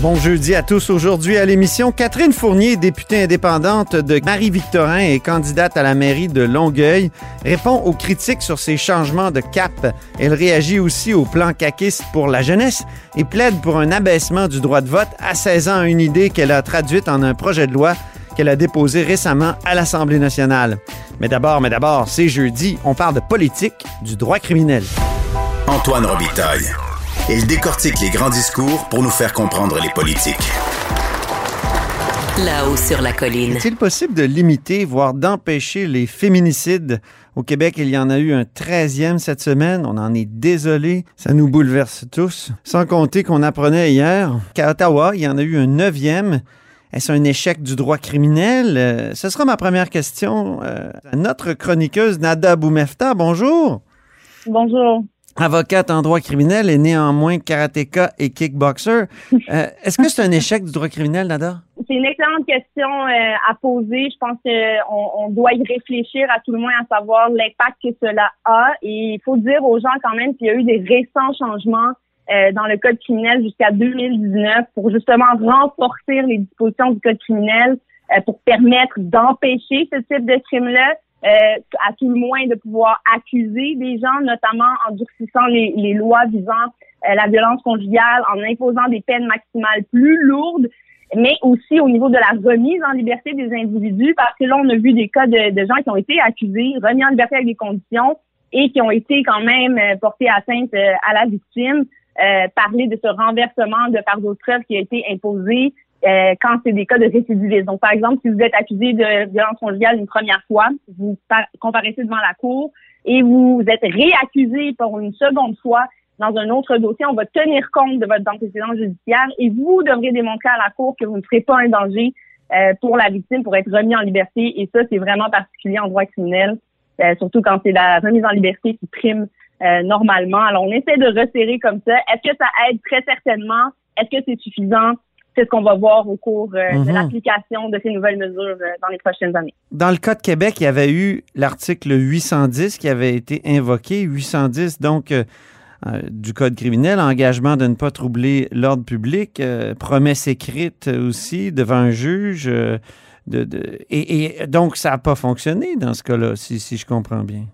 Bon jeudi à tous. Aujourd'hui à l'émission, Catherine Fournier, députée indépendante de Marie-Victorin et candidate à la mairie de Longueuil, répond aux critiques sur ses changements de cap. Elle réagit aussi au plan caquiste pour la jeunesse et plaide pour un abaissement du droit de vote à 16 ans, une idée qu'elle a traduite en un projet de loi qu'elle a déposé récemment à l'Assemblée nationale. Mais d'abord, mais d'abord, c'est jeudi, on parle de politique, du droit criminel. Antoine Robitaille. Il décortique les grands discours pour nous faire comprendre les politiques. Là-haut sur la colline. Est-il possible de limiter, voire d'empêcher les féminicides? Au Québec, il y en a eu un 13e cette semaine. On en est désolé. Ça nous bouleverse tous. Sans compter qu'on apprenait hier qu'à Ottawa, il y en a eu un 9e. Est-ce un échec du droit criminel? Euh, ce sera ma première question. Euh, à notre chroniqueuse Nada Boumefta, bonjour. Bonjour. Avocate en droit criminel et néanmoins karatéka et kickboxer. Euh, Est-ce que c'est un échec du droit criminel, Nada? C'est une excellente question euh, à poser. Je pense qu'on on doit y réfléchir à tout le moins à savoir l'impact que cela a. Et il faut dire aux gens quand même qu'il y a eu des récents changements euh, dans le code criminel jusqu'à 2019 pour justement renforcer les dispositions du code criminel euh, pour permettre d'empêcher ce type de crime-là. Euh, à tout le moins de pouvoir accuser des gens, notamment en durcissant les, les lois visant euh, la violence conjugale, en imposant des peines maximales plus lourdes, mais aussi au niveau de la remise en liberté des individus, parce que là, on a vu des cas de, de gens qui ont été accusés, remis en liberté avec des conditions et qui ont été quand même euh, portés atteinte à la victime. parler de ce renversement de fardeau de preuve qui a été imposé, euh, quand c'est des cas de récidivisme. Donc, par exemple, si vous êtes accusé de violence conjugale une première fois, vous comparaissez devant la cour et vous êtes réaccusé pour une seconde fois dans un autre dossier, on va tenir compte de votre antécédent judiciaire et vous devrez démontrer à la cour que vous ne serez pas un danger euh, pour la victime pour être remis en liberté. Et ça, c'est vraiment particulier en droit criminel, euh, surtout quand c'est la remise en liberté qui prime normalement. Alors, on essaie de resserrer comme ça. Est-ce que ça aide? Très certainement? Est-ce que c'est suffisant? C'est ce qu'on va voir au cours euh, de Mhm. l'application de ces nouvelles mesures euh, dans les prochaines années. Dans le cas de Québec, il y avait eu l'article 810 qui avait été invoqué. 810, donc, euh, du Code criminel, engagement de ne pas troubler l'ordre public, promesse écrite aussi devant un juge. de, de- et, et donc, ça n'a pas fonctionné dans ce cas-là, si, si je comprends bien.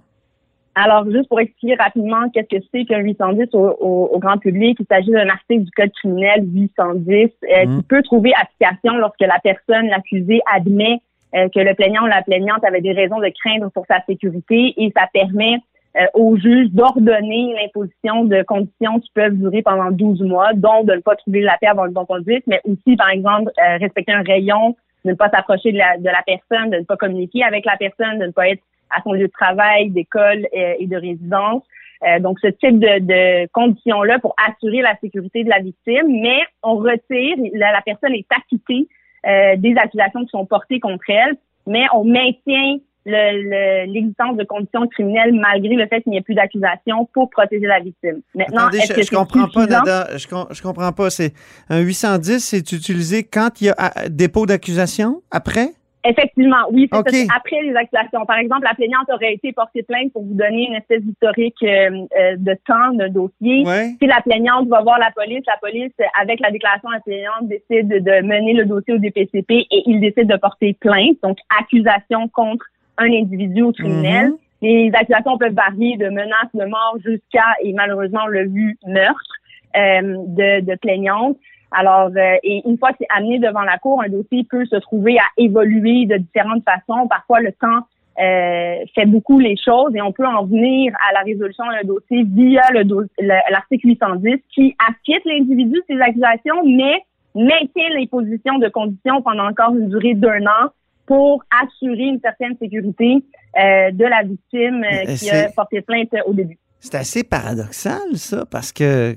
Alors, juste pour expliquer rapidement qu'est-ce que c'est qu'un 810 au, au- au grand public, il s'agit d'un article du Code criminel 810 euh, qui peut trouver application lorsque la personne, l'accusé, admet euh, que le plaignant ou la plaignante avait des raisons de craindre pour sa sécurité et ça permet euh, au juge d'ordonner l'imposition de conditions qui peuvent durer pendant 12 mois, dont de ne pas trouver la paix avant le bon conduite, mais aussi, par exemple, euh, respecter un rayon, de ne pas s'approcher de la, de la personne, de ne pas communiquer avec la personne, de ne pas être à son lieu de travail, d'école euh, et de résidence. Euh, donc, ce type de, de conditions-là pour assurer la sécurité de la victime, mais on retire, la, la personne est acquittée euh, des accusations qui sont portées contre elle, mais on maintient le- le- l'existence de conditions criminelles malgré le fait qu'il n'y ait plus d'accusation pour protéger la victime. Maintenant, Attendez, je, que je comprends pas? Nada. Je, com- je comprends pas. C'est un 810, c'est utilisé quand il y a dépôt d'accusation? Après? Effectivement, oui, c'est après les accusations. Par exemple, la plaignante aurait été portée plainte pour vous donner une espèce d'historique euh, euh, de temps d'un dossier. Ouais. Si la plaignante va voir la police, la police, avec la déclaration de la plaignante, décide de mener le dossier au DPCP et il décide de porter plainte, donc accusation contre un individu ou criminel. Mhm. Les accusations peuvent varier de menaces de mort jusqu'à, et malheureusement, on l'a vu, meurtre euh, de, de plaignante. Alors, euh, et une fois que c'est amené devant la cour, un dossier peut se trouver à évoluer de différentes façons. Parfois, le temps euh, fait beaucoup les choses et on peut en venir à la résolution d'un dossier via le do- l'article 810 qui acquitte l'individu de ses accusations, mais maintient les positions de conditions pendant encore une durée d'un an pour assurer une certaine sécurité euh, de la victime euh, qui a porté plainte au début. C'est assez paradoxal, ça, parce que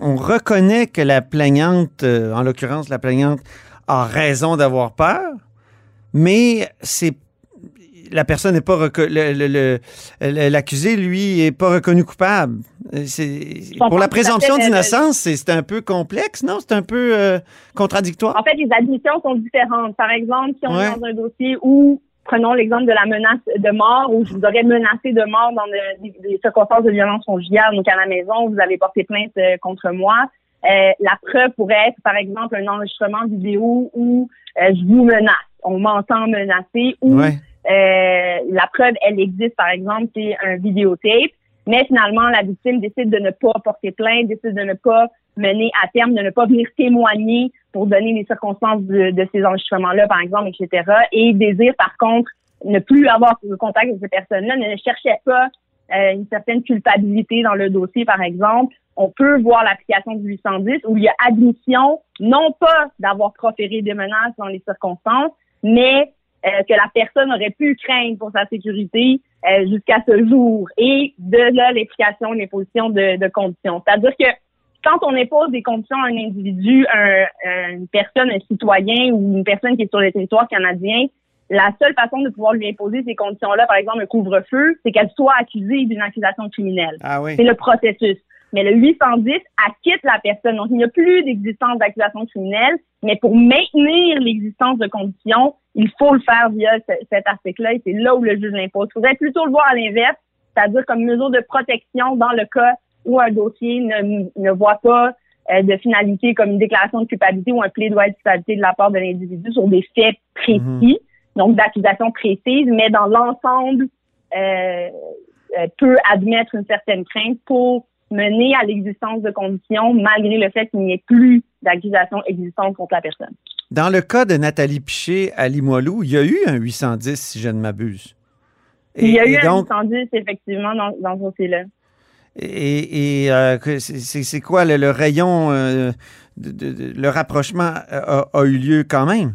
on reconnaît que la plaignante, euh, en l'occurrence la plaignante, a raison d'avoir peur, mais c'est la personne n'est pas l'accusé lui est pas reconnu coupable. Euh, Pour la présomption d'innocence, c'est c'est un peu complexe, non? C'est un peu euh, contradictoire? En fait, les admissions sont différentes. Par exemple, si on Ouais. est dans un dossier où, prenons l'exemple de la menace de mort, où je vous aurais menacé de mort dans de- des, des circonstances de violence conjugale, donc à la maison, vous avez porté plainte euh, contre moi. Euh, la preuve pourrait être, par exemple, un enregistrement vidéo où euh, je vous menace, on m'entend menacer, ou Ouais. euh, la preuve, elle existe, par exemple, c'est un vidéotape, mais finalement, la victime décide de ne pas porter plainte, décide de ne pas mener à terme, de ne pas venir témoigner pour donner les circonstances de, de ces enregistrements-là, par exemple, etc. Et désire, par contre, ne plus avoir contact avec ces personnes-là, ne cherchait pas euh, une certaine culpabilité dans le dossier, par exemple. On peut voir l'application du 810 où il y a admission, non pas d'avoir proféré des menaces dans les circonstances, mais euh, que la personne aurait pu craindre pour sa sécurité euh, jusqu'à ce jour. Et de là, l'implication, l'imposition de, de conditions. C'est-à-dire que quand on impose des conditions à un individu, un- une personne, un citoyen ou une personne qui est sur le territoire canadien, la seule façon de pouvoir lui imposer ces conditions-là, par exemple un couvre-feu, c'est qu'elle soit accusée d'une accusation criminelle. Ah oui. C'est le processus. Mais le 810 acquitte la personne. Donc, il n'y a plus d'existence d'accusation criminelle, mais pour maintenir l'existence de conditions, il faut le faire via ce- cet article-là et c'est là où le juge l'impose. Il faudrait plutôt le voir à l'inverse, c'est-à-dire comme mesure de protection dans le cas où un dossier ne, ne voit pas euh, de finalité comme une déclaration de culpabilité ou un plaidoyer de culpabilité de la part de l'individu sur des faits précis, donc d'accusations précises, mais dans l'ensemble, euh, euh, peut admettre une certaine crainte pour mener à l'existence de conditions malgré le fait qu'il n'y ait plus d'accusations existantes contre la personne. Dans le cas de Nathalie Piché à Limoilou, il y a eu un 810, si je ne m'abuse. Il y a eu un donc, 810, effectivement, dans, dans ce dossier-là. Et, et, euh, c'est- quoi le, le rayon, euh, de, de- de- le rapprochement a, a eu lieu quand même?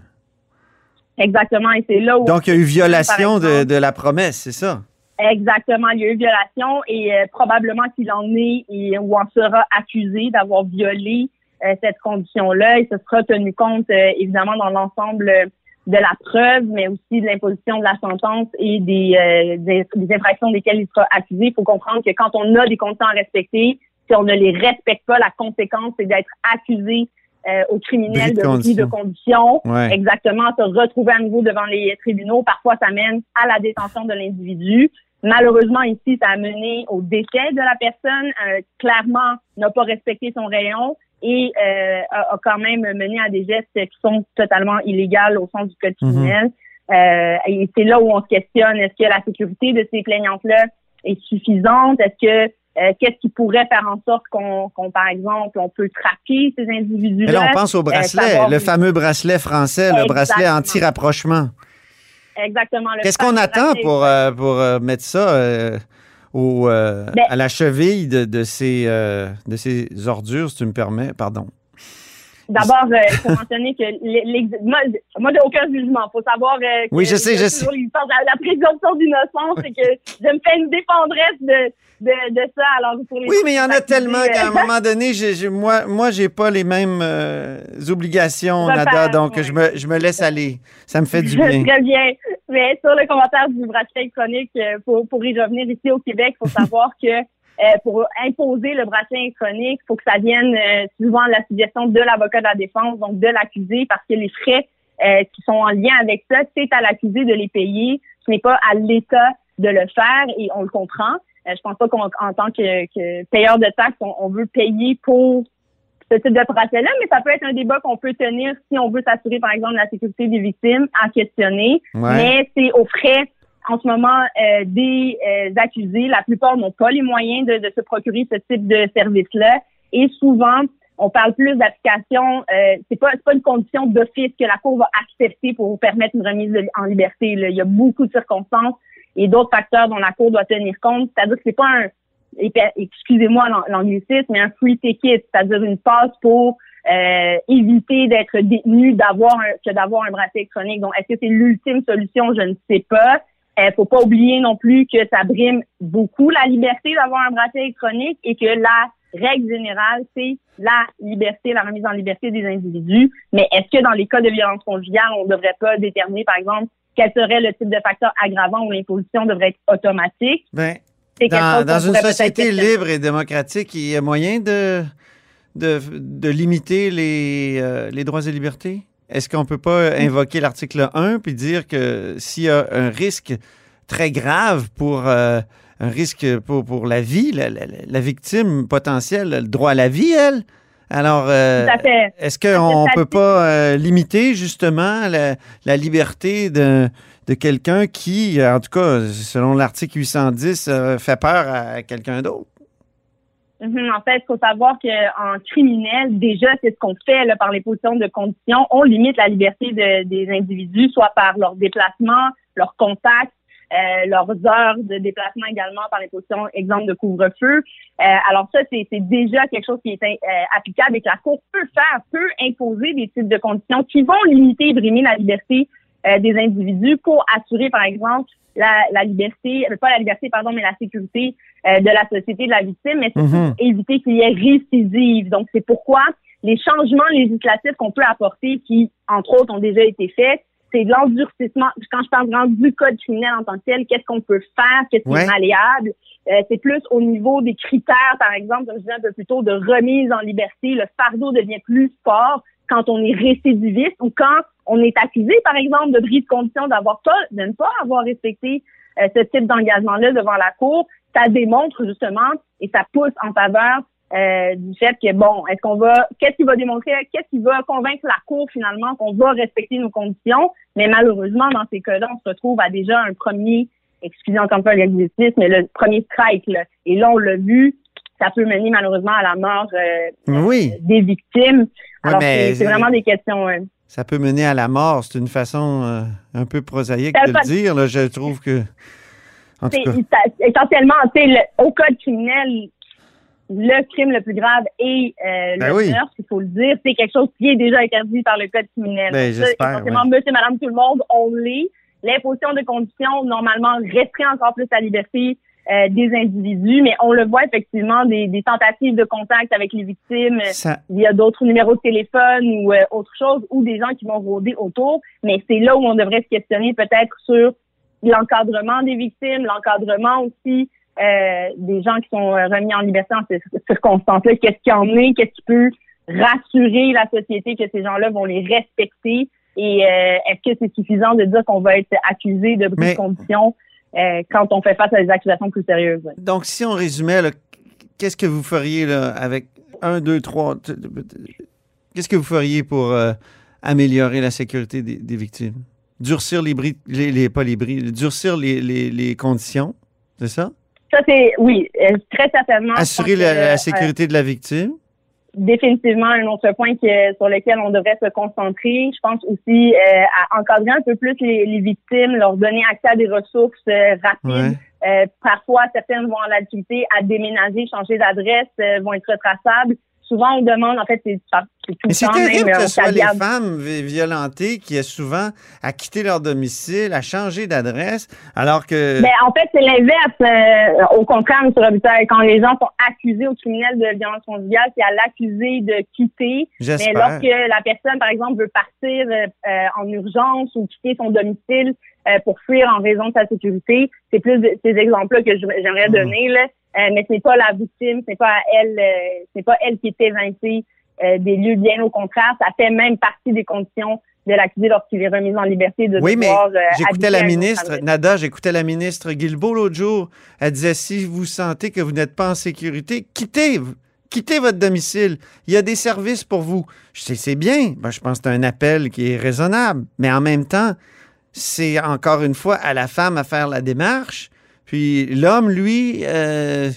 Exactement, et c'est là où... Donc, il y a eu violation exemple. de la promesse, c'est ça? Exactement, il y a eu violation et euh, probablement qu'il en est et ou en sera accusé d'avoir violé euh, cette condition-là. Il se sera tenu compte euh, évidemment dans l'ensemble euh, de la preuve, mais aussi de l'imposition de la sentence et des, euh, des, des infractions desquelles il sera accusé. Il faut comprendre que quand on a des conditions à respecter, si on ne les respecte pas, la conséquence c'est d'être accusé euh, au criminel Bris de bris de conditions. Ouais. Exactement, se retrouver à nouveau devant les tribunaux. Parfois, ça mène à la détention de l'individu. Malheureusement, ici, ça a mené au décès de la personne. Euh, clairement, n'a pas respecté son rayon et euh, a, a quand même mené à des gestes qui sont totalement illégaux au sens du code Mhm. criminel. Euh, et c'est là où on se questionne est-ce que la sécurité de ces plaignantes-là est suffisante? Est-ce que euh, qu'est-ce qui pourrait faire en sorte qu'on, par exemple, on peut traquer ces individus-là? Là, on pense au bracelet, savoir- le fameux bracelet français, le bracelet anti-rapprochement. Exactement. Qu'est-ce qu'on attend pour, euh, pour euh, mettre ça euh, au, Ben- à la cheville de, de ces, de ces ordures, si tu me permets? Pardon. D'abord, euh, il faut mentionner que moi, moi, j'ai aucun jugement. Il faut savoir euh, que Oui, je sais, je sais. La, la présomption d'innocence, c'est que je me fais une défendresse de, de, de ça. Alors, pour les Oui, mais il y en a tellement euh, qu'à un moment donné, j'ai, j'ai- moi, moi, j'ai pas les mêmes euh, obligations, Nada, donc je, me, je me laisse aller. Ça me fait du bien. Très bien. Mais sur le commentaire du bracelet électronique, euh, pour, pour y revenir ici au Québec, il faut savoir que euh, pour imposer le bracelet électronique, faut que ça vienne euh, souvent de la suggestion de l'avocat de la défense, donc de l'accusé, parce que les frais euh, qui sont en lien avec ça, c'est à l'accusé de les payer. Ce n'est pas à l'État de le faire et on le comprend. Euh, je pense pas qu'en tant que, que payeur de taxes, on, on veut payer pour ce type de bracelet-là, mais ça peut être un débat qu'on peut tenir si on veut s'assurer, par exemple, de la sécurité des victimes à questionner. Ouais. Mais c'est aux frais, en ce moment, euh, des euh, accusés. La plupart n'ont pas les moyens de, de se procurer ce type de service-là. Et souvent, on parle plus d'application. Euh, c'est pas pas une condition d'office que la Cour va accepter pour vous permettre une remise en liberté. là. Il y a beaucoup de circonstances et d'autres facteurs dont la Cour doit tenir compte. C'est-à-dire que c'est pas un excusez-moi l'an- l'anglicisme, mais un free ticket, c'est-à-dire une passe pour euh, éviter d'être détenu, d'avoir un, que d'avoir un bracelet électronique. Donc, est-ce que c'est l'ultime solution? Je ne sais pas. Il faut pas oublier non plus que ça brime beaucoup la liberté d'avoir un bracelet électronique et que la règle générale, c'est la liberté, la remise en liberté des individus. Mais est-ce que dans les cas de violence conjugale, on ne devrait pas déterminer, par exemple, quel serait le type de facteur aggravant où l'imposition devrait être automatique? Ben, Dans, une société libre et démocratique, il y a moyen de, de, de limiter les, euh, les droits et libertés? Est-ce qu'on peut pas invoquer l'article 1 puis dire que s'il y a un risque très grave pour euh, un risque pour, pour la vie, la, la- la victime potentielle a le droit à la vie, elle? Alors, euh, est-ce qu'on Ça, peut pas euh, limiter justement la, la liberté de, de quelqu'un qui, en tout cas, selon l'article 810, euh, fait peur à quelqu'un d'autre? Mhm. En fait, il faut savoir qu'en criminel, déjà, c'est ce qu'on fait là, par les positions de condition. On limite la liberté de- des individus, soit par leur déplacement, leurs contacts, euh, leurs heures de déplacement également par les positions, exemple de couvre-feu. Euh, alors ça, c'est c'est déjà quelque chose qui est euh, applicable et que la Cour peut faire, peut imposer des types de conditions qui vont limiter et brimer la liberté euh, des individus pour assurer, par exemple, la, la liberté, euh, pas la liberté, pardon, mais la sécurité euh, de la société de la victime, mais surtout Mhm. éviter qu'il y ait récidive. Donc, c'est pourquoi les changements législatifs qu'on peut apporter, qui, entre autres, ont déjà été faits, c'est de l'endurcissement. Quand je parle vraiment du code criminel en tant que tel, qu'est-ce qu'on peut faire, qu'est-ce qui Ouais. est malléable. Euh, c'est plus au niveau des critères, par exemple, comme je disais un peu plus tôt, de remise en liberté. Le fardeau devient plus fort quand on est récidiviste ou quand on est accusé, par exemple, de bris de condition, d'avoir pas, de ne pas avoir respecté euh, ce type d'engagement-là devant la Cour. Ça démontre justement et ça pousse en faveur euh, du fait que bon, est-ce qu'on va, qu'est-ce qui va démontrer, qu'est-ce qui va convaincre la Cour finalement qu'on va respecter nos conditions, mais malheureusement dans ces cas-là, on se retrouve à déjà un premier, excusez encore un peu l'exercice, mais le premier strike là. et là on l'a vu, ça peut mener malheureusement à la mort euh, Oui, des victimes. Alors c'est vraiment des questions. ça peut mener à la mort. C'est une façon euh, un peu prosaïque de le dire. là. Je trouve que. En tout cas. essentiellement, tu sais, le- au code criminel, le crime le plus grave est euh, Ben le oui. meurtre, il faut le dire. C'est quelque chose qui est déjà interdit par le code criminel. Ben, j'espère, essentiellement, monsieur, madame, tout le monde, on l'est. L'imposition de conditions, normalement, restreint encore plus la liberté euh, des individus, mais on le voit effectivement des, des tentatives de contact avec les victimes euh, Ça, via d'autres numéros de téléphone ou euh, autre chose, ou des gens qui vont rôder autour. Mais c'est là où on devrait se questionner peut-être sur l'encadrement des victimes, l'encadrement aussi euh, des gens qui sont euh, remis en liberté en ces circonstances-là. Qu'est-ce qu'il y en est? Qu'est-ce qui peut rassurer la société que ces gens-là vont les respecter? Et euh, est-ce que c'est suffisant de dire qu'on va être accusé de bris de conditions? Euh, quand on fait face à des accusations plus sérieuses? donc, si on résumait, qu'est-ce que vous feriez là, avec un, deux, trois. t- t- t- Qu'est-ce que vous feriez pour euh, améliorer la sécurité des, des victimes? Durcir les bris, les, les- pas les bris, durcir les, les, les conditions, c'est ça? Ça, c'est, oui, euh, très certainement. Assurer la, que, la sécurité de la victime? Définitivement un autre point que, sur lequel on devrait se concentrer. Je pense aussi euh, à encadrer un peu plus les, les victimes, leur donner accès à des ressources euh, rapides. Ouais. Euh, parfois, certaines vont en l'activité à déménager, changer d'adresse, euh, vont être retraçables. Souvent, on demande, en fait, c'est tout Mais c'est terrible même, que ce soit les femmes vi- violentées qui aient souvent à quitter leur domicile, à changer d'adresse, alors que... Ben, en fait, c'est l'inverse. euh, au contraire, M. Robitaille, quand les gens sont accusés au criminel de violence conjugale, c'est à l'accusé de quitter. Mais lorsque la personne, par exemple, veut partir euh, euh, en urgence ou quitter son domicile euh, pour fuir en raison de sa sécurité, c'est plus de- ces exemples-là que j'aimerais Mhm. donner. Là. Euh, mais ce n'est pas la victime, ce n'est pas à elle, euh, ce n'est pas elle qui est évincée euh, des lieux. Bien au contraire, ça fait même partie des conditions de l'accusé lorsqu'il est remis en liberté de Oui, mais devoir euh, j'écoutais la ministre. Nada, j'écoutais la ministre Guilbeault l'autre jour. Elle disait, si vous sentez que vous n'êtes pas en sécurité, quittez, quittez votre domicile. Il y a des services pour vous. Je sais, c'est bien. Ben, je pense que c'est un appel qui est raisonnable. Mais en même temps, c'est encore une fois à la femme à faire la démarche. Puis l'homme, lui, euh,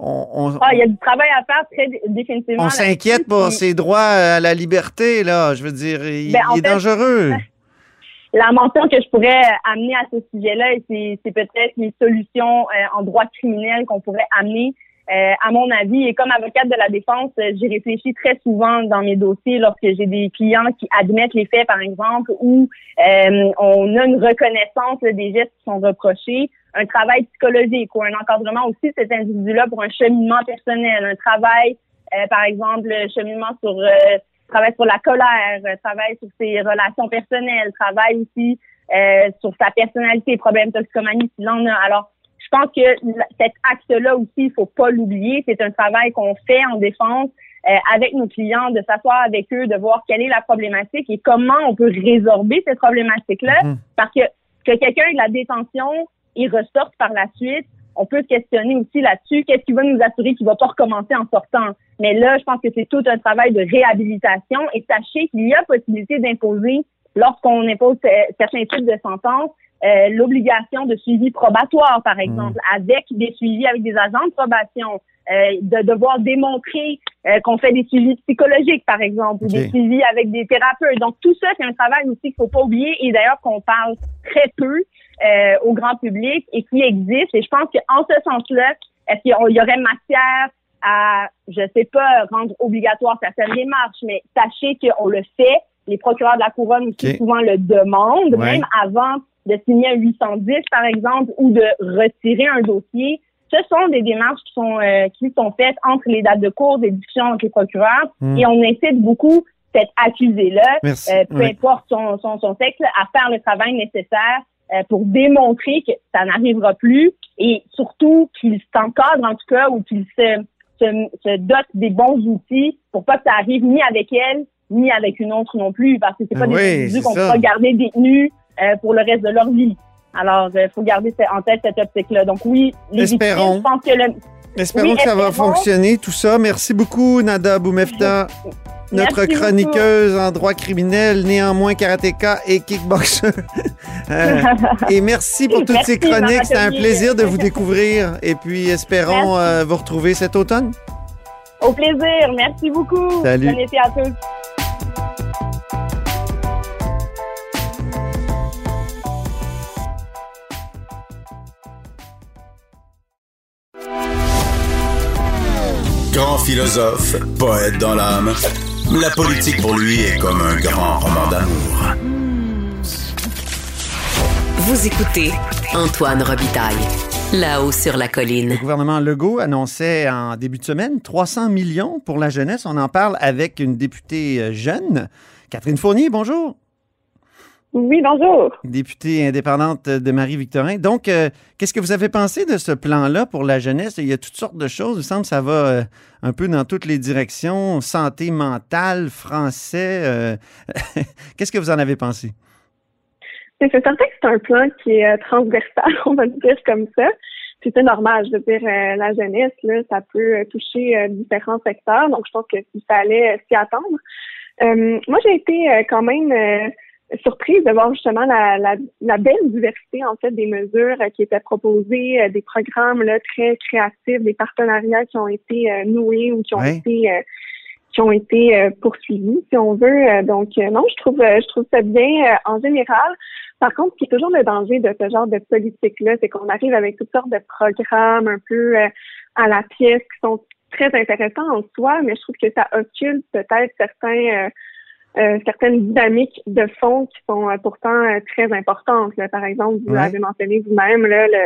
on, on- Ah, il y a du travail à faire très dé- définitivement. on s'inquiète pour ses droits à la liberté, là. Je veux dire, il, Ben, il est fait, dangereux. La mention que je pourrais amener à ce sujet-là, et c'est, c'est peut-être les solutions euh, en droit criminel qu'on pourrait amener. Euh, à mon avis, et comme avocate de la défense, euh, j'y réfléchis très souvent dans mes dossiers lorsque j'ai des clients qui admettent les faits, par exemple, où euh, on a une reconnaissance des gestes qui sont reprochés, un travail psychologique ou un encadrement aussi de cet individu-là pour un cheminement personnel, un travail, euh, par exemple, cheminement sur euh, travail sur la colère, euh, travail sur ses relations personnelles, travail aussi euh, sur sa personnalité, problème toxicomanie s'il en a. Alors, je pense que cet acte-là aussi, il faut pas l'oublier. C'est un travail qu'on fait en défense euh, avec nos clients, de s'asseoir avec eux, de voir quelle est la problématique et comment on peut résorber cette problématique-là. Mhm. Parce que que quelqu'un ait de la détention et ressorte par la suite, on peut se questionner aussi là-dessus. Qu'est-ce qui va nous assurer qu'il va pas recommencer en sortant? Mais là, je pense que c'est tout un travail de réhabilitation et sachez qu'il y a possibilité d'imposer, lorsqu'on impose certains types de sentences, euh, l'obligation de suivi probatoire, par exemple, avec des suivis avec des agents de probation, euh, de devoir démontrer euh, qu'on fait des suivis psychologiques, par exemple, ou des suivis avec des thérapeutes. Donc, tout ça, c'est un travail aussi qu'il faut pas oublier et d'ailleurs qu'on parle très peu euh, au grand public et qui existe. Et je pense qu'en ce sens-là, est-ce qu'il y aurait matière à, je sais pas, rendre obligatoire certaines démarches, mais sachez qu'on le fait. Les procureurs de la couronne aussi Ok. souvent le demandent, Ouais. même avant de signer un 810, par exemple, ou de retirer un dossier. Ce sont des démarches qui sont euh, qui sont faites entre les dates de cours, des discussions entre les procureurs, Mm. et on incite beaucoup cet accusé-là, euh, peu Ouais. importe son, son, son sexe, à faire le travail nécessaire euh, pour démontrer que ça n'arrivera plus et surtout qu'il s'encadre en tout cas ou qu'il se, se, se dote des bons outils pour pas que ça arrive ni avec elle ni avec une autre non plus parce que c'est pas Ah des oui, individus c'est qu'on pourra garder détenus euh, pour le reste de leur vie. Alors, il faut garder en tête cette optique-là. Donc oui, les Espérons. victimes, je pense que le, Espérons Oui, que ça va fonctionner, tout ça. Merci beaucoup, Nada Boumefta, notre Merci chroniqueuse en droit criminel, néanmoins karatéka et kickboxer. Euh, et merci pour toutes Merci, ces chroniques. C'était un plaisir de vous découvrir. Et puis, espérons euh, vous retrouver cet automne. au plaisir. Merci beaucoup. Salut. Bon été à tous. Philosophe, poète dans l'âme, la politique pour lui est comme un grand roman d'amour. Vous écoutez Antoine Robitaille, là-haut sur la colline. Le gouvernement Legault annonçait en début de semaine 300 millions pour la jeunesse. On en parle avec une députée jeune, Catherine Fournier. Bonjour. Oui, bonjour. députée indépendante de Marie-Victorin. Donc, euh, qu'est-ce que vous avez pensé de ce plan-là pour la jeunesse? Il y a toutes sortes de choses. Il me semble que ça va euh, un peu dans toutes les directions. Santé mentale, français. euh, qu'est-ce que vous en avez pensé? C'est certain que c'est un plan qui est transversal, on va le dire comme ça. Puis c'est normal, je veux dire, la jeunesse, là, ça peut toucher différents secteurs. Donc, je pense que s'il fallait s'y attendre. Moi, j'ai été quand même surprise de voir justement la, la, la belle diversité, en fait, des mesures euh, qui étaient proposées, euh, des programmes là, très créatifs, des partenariats qui ont été euh, noués ou qui ont été euh, qui ont été euh, poursuivis, si on veut. Donc, euh, non, je trouve, je trouve ça bien euh, en général. Par contre, ce qui est toujours le danger de ce genre de politique-là, c'est qu'on arrive avec toutes sortes de programmes un peu euh, à la pièce qui sont très intéressants en soi, mais je trouve que ça occulte peut-être certains euh, certaines dynamiques de fond qui sont euh, pourtant euh, très importantes. là. Par exemple, vous Ouais. l'avez mentionné vous-même, là, le,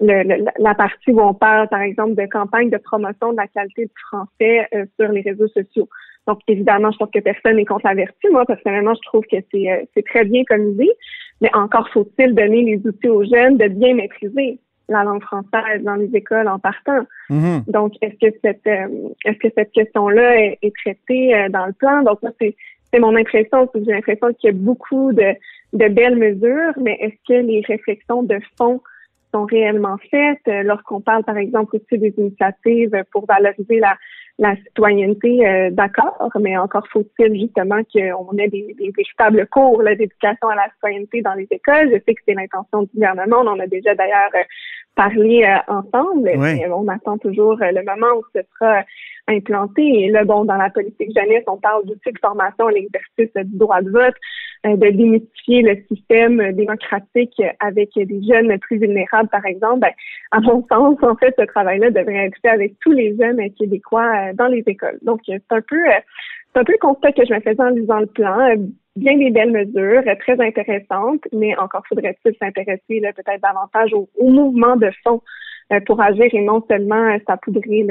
le- le- la partie où on parle, par exemple, de campagne de promotion de la qualité du français euh, sur les réseaux sociaux. Donc, évidemment, je pense que personne n'est contre la vertu. Moi, personnellement, je trouve que c'est euh, c'est très bien comme idée, mais encore faut-il donner les outils aux jeunes de bien maîtriser la langue française dans les écoles en partant. Mhm. Donc, est-ce que cette euh, est-ce que cette question-là est, est traitée euh, dans le plan? Donc, moi, c'est c'est mon impression, c'est que j'ai l'impression qu'il y a beaucoup de, de belles mesures, mais est-ce que les réflexions de fond sont réellement faites. Euh, lorsqu'on parle, par exemple, aussi des initiatives pour valoriser la, la citoyenneté, euh, d'accord, mais encore faut-il justement qu'on ait des, des véritables cours d'éducation à la citoyenneté dans les écoles. Je sais que c'est l'intention du gouvernement, on en a déjà d'ailleurs euh, parlé euh, ensemble, mais on attend toujours euh, le moment où ce sera implanté. Et là, bon, dans la politique jeunesse, on parle d'outils de formation à l'exercice du droit de vote, de démystifier le système euh, démocratique avec des jeunes plus vulnérables, par exemple. Ben, à mon sens, en fait, ce travail-là devrait être fait avec tous les jeunes euh, québécois euh, dans les écoles. Donc, euh, c'est un peu, euh, c'est un peu le constat que je me faisais en lisant le plan. Euh, Bien des belles mesures, euh, très intéressantes, mais encore faudrait-il s'intéresser peut-être davantage au, au mouvement de fond euh, pour agir et non seulement euh,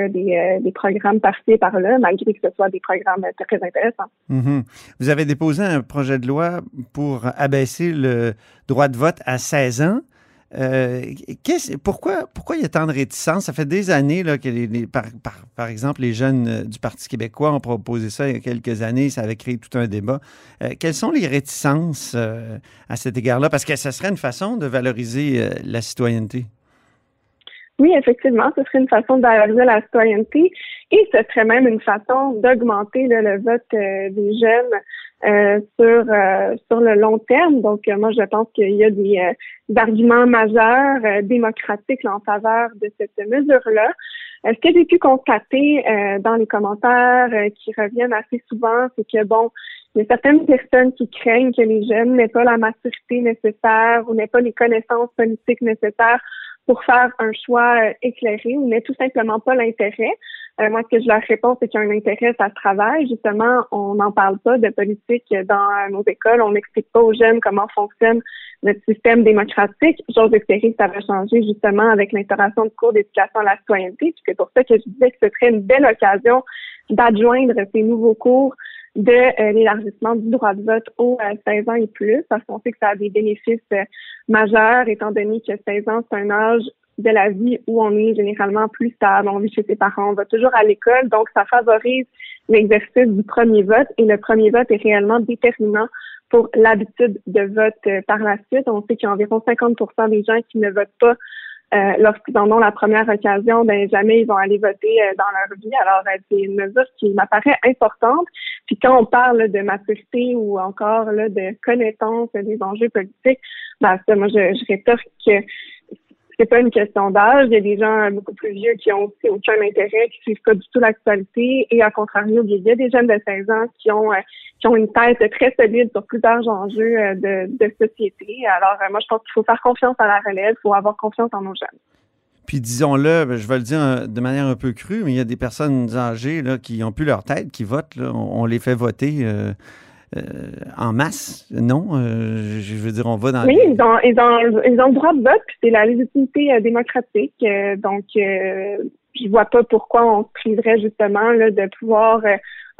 des, euh, des programmes par-ci et par-là, malgré que ce soit des programmes euh, très intéressants. Mhm. Vous avez déposé un projet de loi pour abaisser le droit de vote à 16 ans. Euh, pourquoi, pourquoi il y a tant de réticence? Ça fait des années que, par, exemple, les jeunes euh, du Parti québécois ont proposé ça il y a quelques années. Ça avait créé tout un débat. Euh, quelles sont les réticences à cet égard-là? Parce que ce serait une façon de valoriser la citoyenneté. Oui, effectivement, ce serait une façon de valoriser la citoyenneté et ce serait même une façon d'augmenter le vote des jeunes euh, sur euh, sur le long terme. Donc, euh, moi, je pense qu'il y a des, arguments majeurs démocratiques en faveur de cette mesure-là. ce que j'ai pu constater dans les commentaires qui reviennent assez souvent, c'est que bon, il y a certaines personnes qui craignent que les jeunes n'aient pas la maturité nécessaire ou n'aient pas les connaissances politiques nécessaires pour faire un choix éclairé ou n'aient tout simplement pas l'intérêt. Euh, moi, ce que je leur réponds, c'est qu'il y a un intérêt, ça se travaille. Justement, on n'en parle pas de politique dans nos écoles. On n'explique pas aux jeunes comment fonctionne notre système démocratique. J'ose espérer que ça va changer justement avec l'instauration de cours d'éducation à la citoyenneté. C'est pour ça que je disais que ce serait une belle occasion d'adjoindre ces nouveaux cours de euh, l'élargissement du droit de vote aux 16 euh, ans et plus, parce qu'on sait que ça a des bénéfices majeurs, étant donné que 16 ans, c'est un âge de la vie où on est généralement plus stable, on vit chez ses parents, on va toujours à l'école, donc ça favorise l'exercice du premier vote et le premier vote est réellement déterminant pour l'habitude de vote euh, par la suite. On sait qu'il y a environ 50% des gens qui ne votent pas euh, lorsqu'ils en ont la première occasion, ben jamais ils vont aller voter euh, dans leur vie. Alors, c'est une mesure qui m'apparaît importante. Puis quand on parle de maturité ou encore là, de connaissance des enjeux politiques, ben ça, moi, je, je rétorque que c'est pas une question d'âge. Il y a des gens beaucoup plus vieux qui ont aussi aucun intérêt, qui suivent pas du tout l'actualité. Et à contrario, il y a des jeunes de 16 ans qui ont euh, qui ont une tête très solide sur plusieurs enjeux euh, de, société. Alors, euh, moi, je pense qu'il faut faire confiance à la relève, il faut avoir confiance en nos jeunes. Puis disons-le, ben, je vais le dire de manière un peu crue, mais il y a des personnes âgées là, qui n'ont plus leur tête, qui votent. Là. On, les fait voter. En masse, non? Euh, je veux dire, on va dans... Oui, ils, ont, ils, ont, ils ont le droit de vote, puis c'est la légitimité euh, démocratique. donc, je vois pas pourquoi on se priverait justement là, de pouvoir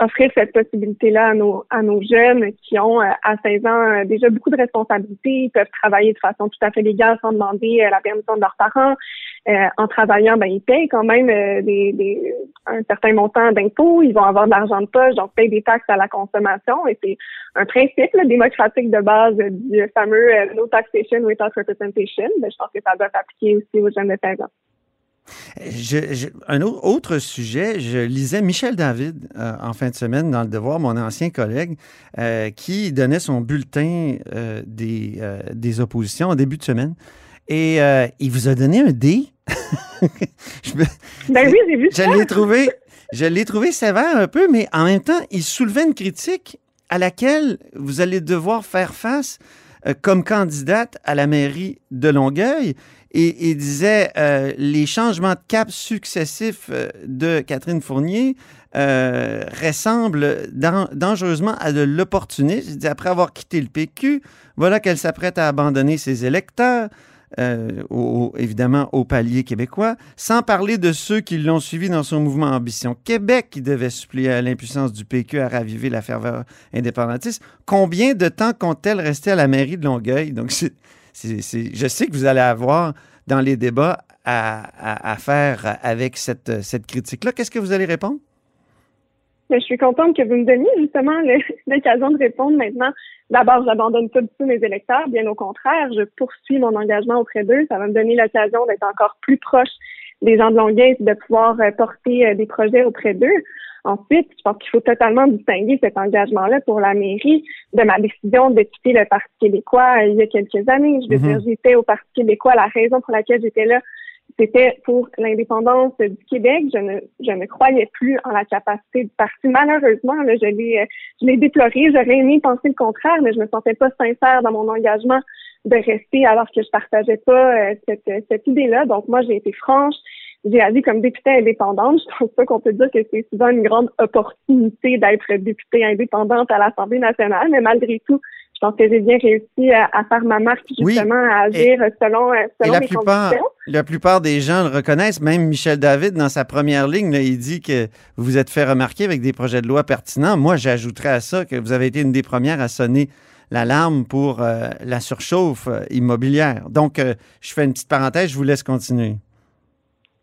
offrir cette possibilité-là à nos, à nos jeunes qui ont à 16 ans déjà beaucoup de responsabilités, ils peuvent travailler de façon tout à fait légale sans demander la permission de leurs parents. Euh, en travaillant, ben ils payent quand même euh, des, un certain montant d'impôts, ils vont avoir de l'argent de poche, donc payent des taxes à la consommation. Et c'est un principe démocratique de base du fameux euh, No Taxation Without Representation. Ben, je pense que ça doit s'appliquer aussi aux jeunes de 16 ans. Un autre sujet, je lisais Michel David en fin de semaine dans Le Devoir, mon ancien collègue, qui donnait son bulletin des, des oppositions en début de semaine. Et euh, il vous a donné un D. ben oui, j'ai vu je L'ai trouvé, je l'ai trouvé sévère un peu, mais en même temps, il soulevait une critique à laquelle vous allez devoir faire face euh, comme candidate à la mairie de Longueuil. Et il disait euh, les changements de cap successifs de Catherine Fournier ressemblent dangereusement à de l'opportunisme. Après avoir quitté le PQ, voilà qu'elle s'apprête à abandonner ses électeurs. Euh, évidemment au palier québécois, sans parler de ceux qui l'ont suivi dans son mouvement Ambition Québec, qui devait supplier à l'impuissance du PQ à raviver la ferveur indépendantiste. Combien de temps compte-t-elle rester à la mairie de Longueuil? Donc, je sais que vous allez avoir dans les débats à, faire avec cette, cette critique-là. Qu'est-ce que vous allez répondre? Je suis contente que vous me donniez justement l'occasion de répondre maintenant. D'abord, j'abandonne pas du tout mes électeurs, bien au contraire, je poursuis mon engagement auprès d'eux. Ça va me donner l'occasion d'être encore plus proche des gens de Longueuil et de pouvoir euh, porter euh, des projets auprès d'eux. Ensuite, je pense qu'il faut totalement distinguer cet engagement-là pour la mairie de ma décision de quitter le Parti québécois euh, il y a quelques années. Je veux mm-hmm. dire, j'étais au Parti québécois. La raison pour laquelle j'étais là, c'était pour l'indépendance du Québec. Je ne, je ne croyais plus en la capacité du parti. Malheureusement, là, je l'ai, je l'ai déploré. J'aurais aimé penser le contraire, mais je me sentais pas sincère dans mon engagement de rester alors que je partageais pas euh, cette, cette idée-là. Donc moi, j'ai été franche. J'ai agi comme députée indépendante. Je pense pas qu'on peut dire que c'est souvent une grande opportunité d'être députée indépendante à l'Assemblée nationale, mais malgré tout, je pense que j'ai bien réussi à, faire ma marque justement à agir selon, euh, selon la mes plupart, La plupart des gens le reconnaissent, même Michel David, dans sa première ligne, il dit que vous vous êtes fait remarquer avec des projets de loi pertinents. Moi, j'ajouterais à ça que vous avez été une des premières à sonner l'alarme pour la surchauffe immobilière. Donc, je fais une petite parenthèse, je vous laisse continuer.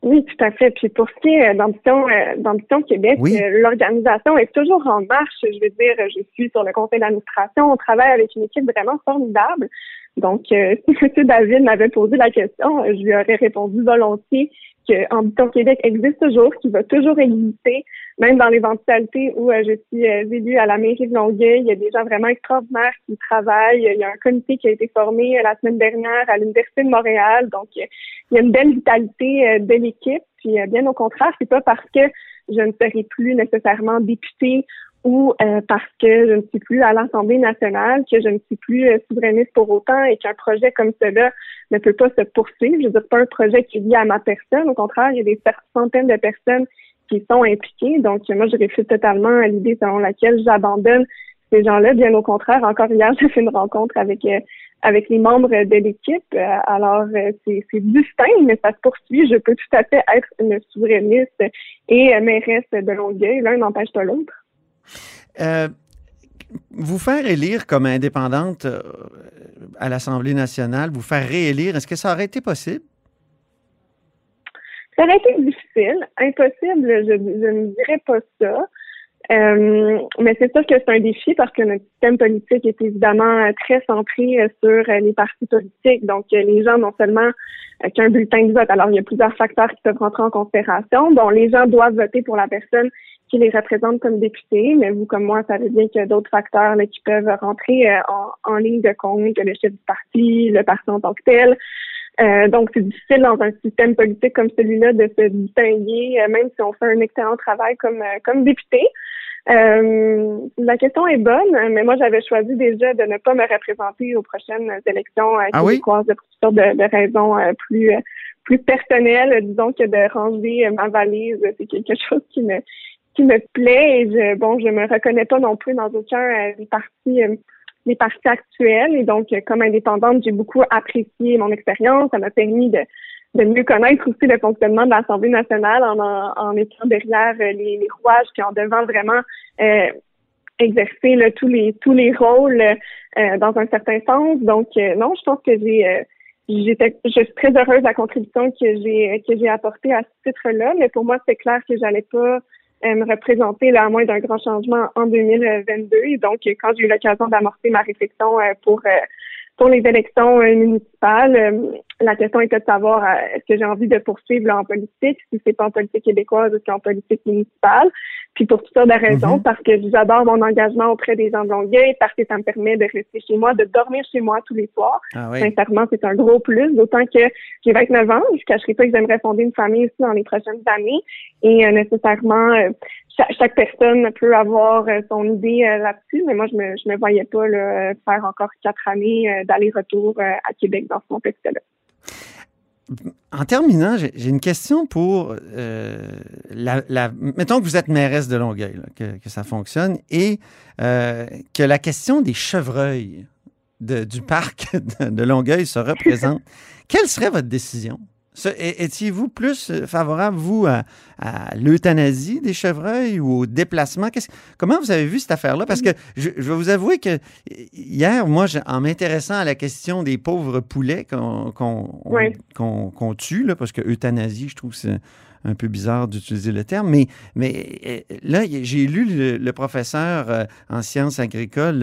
Oui, tout à fait. Puis pour ce qui est d'Ambition, Québec, l'organisation est toujours en marche. Je veux dire, je suis sur le conseil d'administration. On travaille avec une équipe vraiment formidable. Donc, euh, si M. David m'avait posé la question, je lui aurais répondu volontiers que Ambition Québec existe toujours, qu'il va toujours exister, même dans l'éventualité où euh, je suis euh, élue à la mairie de Longueuil. Il y a des gens vraiment extraordinaires qui travaillent. Il y a un comité qui a été formé la semaine dernière à l'Université de Montréal. Donc, il y a une belle vitalité de l'équipe. Puis, bien au contraire, c'est pas parce que je ne serai plus nécessairement députée ou euh, parce que je ne suis plus à l'Assemblée nationale, que je ne suis plus euh, souverainiste pour autant et qu'un projet comme cela ne peut pas se poursuivre. Je veux dire, pas un projet qui est lié à ma personne. Au contraire, il y a des centaines de personnes qui sont impliquées. Donc, moi, je réfute totalement à l'idée selon laquelle j'abandonne ces gens-là. Bien au contraire, encore hier, j'ai fait une rencontre avec euh, avec les membres de l'équipe. alors, c'est distinct, mais ça se poursuit. Je peux tout à fait être une souverainiste et mairesse de Longueuil. L'un n'empêche pas l'autre. Euh, vous faire élire comme indépendante euh, à l'Assemblée nationale, vous faire réélire, est-ce que ça aurait été possible? Ça aurait été difficile. Impossible, je, ne dirais pas ça. Euh, mais c'est sûr que c'est un défi parce que notre système politique est évidemment très centré sur les partis politiques. Donc, les gens n'ont seulement qu'un bulletin de vote. Alors, il y a plusieurs facteurs qui peuvent rentrer en considération. Bon, les gens doivent voter pour la personne qui les représente comme députés, mais vous comme moi savez bien qu'il y a d'autres facteurs qui peuvent rentrer euh, en, ligne de compte, le chef du parti, le parti en tant que tel. Euh, donc, c'est difficile dans un système politique comme celui-là de se distinguer, euh, même si on fait un excellent travail comme comme député. la question est bonne, mais moi j'avais choisi déjà de ne pas me représenter aux prochaines élections ah oui? de, de, de raisons plus plus personnelles, disons que de ranger ma valise, c'est quelque chose qui me qui me plaît et je, bon, je me reconnais pas non plus dans aucun euh, des partis euh, des partis actuels et donc euh, comme indépendante, j'ai beaucoup apprécié mon expérience. Ça m'a permis de, de mieux connaître aussi le fonctionnement de l'Assemblée nationale en, en, étant derrière les, les, rouages puis en devant vraiment exercer tous les tous les rôles dans un certain sens. Donc non, je pense que j'ai j'étais je suis très heureuse de la contribution que j'ai que j'ai apportée à ce titre-là, mais pour moi c'est clair que j'allais pas euh, me représenter là, à moins d'un grand changement en 2022. Et donc, quand j'ai eu l'occasion d'amorcer ma réflexion euh, pour euh, pour les élections municipales, la question était de savoir est-ce que j'ai envie de poursuivre en politique, si c'est pas en politique québécoise ou en politique municipale. Puis pour toutes sortes de raisons, mhm. parce que j'adore mon engagement auprès des gens de Longueuil, parce que ça me permet de rester chez moi, de dormir chez moi tous les soirs. Ah Sincèrement, c'est un gros plus, d'autant que j'ai 29 ans, je ne cacherai pas que j'aimerais fonder une famille aussi dans les prochaines années. Et euh, nécessairement, euh, chaque, personne peut avoir euh, son idée là-dessus, mais moi, je me, je me voyais pas là, faire encore quatre années d'aller-retour à Québec dans ce contexte-là. En terminant, j'ai une question pour euh, la, Mettons que vous êtes mairesse de Longueuil, que, ça fonctionne, et euh, que la question des chevreuils du parc de Longueuil se représente. Quelle serait votre décision? Étiez-vous plus euh, favorable, vous, à, l'euthanasie des chevreuils ou au déplacement? comment vous avez vu cette affaire-là? Parce que je, vais vous avouer que hier, moi, en m'intéressant à la question des pauvres poulets qu'on tue, parce que euthanasie, je trouve que c'est un peu bizarre d'utiliser le terme, mais, mais euh, là, j'ai lu le, professeur euh, en sciences agricoles,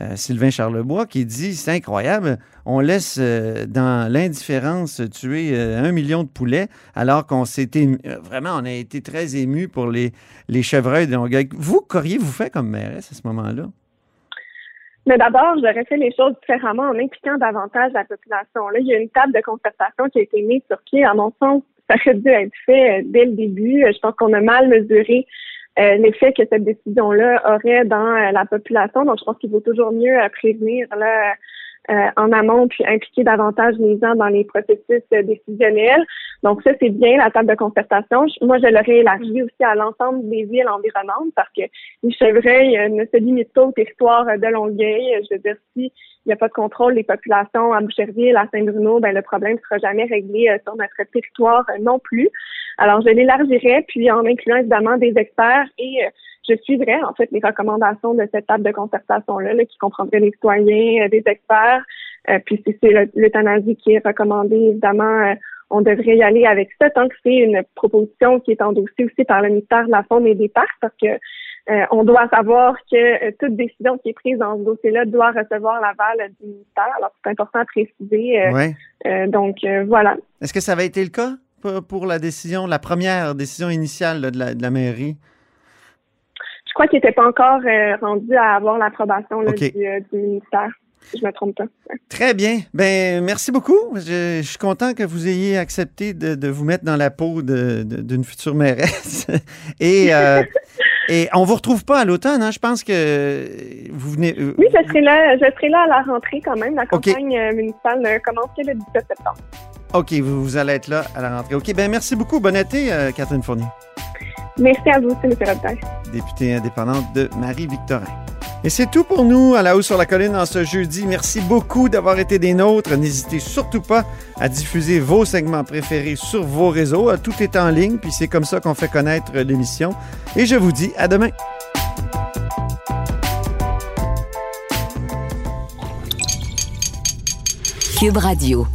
euh, Sylvain Charlebois, qui dit c'est incroyable, on laisse dans l'indifférence tuer un million de poulets, alors qu'on s'était vraiment, on a été très ému pour les, les chevreuils de Longueuil. Vous, qu'auriez-vous fait comme mairesse à ce moment-là? Mais d'abord, j'aurais fait les choses différemment en impliquant davantage la population. Là, il y a une table de concertation qui a été mise sur pied, à mon sens, ça aurait dû être fait euh, dès le début. Euh, je pense qu'on a mal mesuré euh, l'effet que cette décision-là aurait dans la population. Donc, je pense qu'il vaut toujours mieux prévenir là, en amont puis impliquer davantage les gens dans les processus décisionnels. Donc, ça, c'est bien la table de concertation. Moi, je l'aurais élargi aussi à l'ensemble des villes environnantes parce que les chevreuils ne se limitent pas au territoire de Longueuil. Je veux dire, si il n'y a pas de contrôle des populations à Boucherville, à Saint-Bruno, ben le problème ne sera jamais réglé euh, sur notre territoire euh, non plus. Alors, je l'élargirais, puis en incluant évidemment des experts et je suivrai en fait les recommandations de cette table de concertation-là, qui comprendrait les citoyens, des experts. puis si c'est l'euthanasie qui est recommandée, évidemment, on devrait y aller avec ça tant que c'est une proposition qui est endossée aussi par le ministère de la Faune et des Parcs parce que euh, on doit savoir que euh, toute décision qui est prise dans ce dossier-là doit recevoir l'aval du ministère. Alors, c'est important à préciser. Euh, donc, voilà. Est-ce que ça avait été le cas pour, la décision, la première décision initiale de, la, mairie? Crois qu'il n'était pas encore rendu à avoir l'approbation du, ministère je me trompe pas. Très bien. Ben, merci beaucoup. Je, suis content que vous ayez accepté de, vous mettre dans la peau d'une future mairesse. Et, euh, et on vous retrouve pas à l'automne, hein? Je pense que vous venez. Euh, oui, je serai là. Je serai là à la rentrée quand même. La campagne euh, municipale commence le 17 septembre. OK, vous, allez être là à la rentrée. OK, ben merci beaucoup. Bon été, Catherine Fournier. Merci à vous aussi, M. Robitaille. Députée indépendante de Marie-Victorin. Et c'est tout pour nous à la hausse sur la colline en ce jeudi. Merci beaucoup d'avoir été des nôtres. N'hésitez surtout pas à diffuser vos segments préférés sur vos réseaux. Tout est en ligne, puis c'est comme ça qu'on fait connaître l'émission. Et je vous dis à demain. Cube Radio.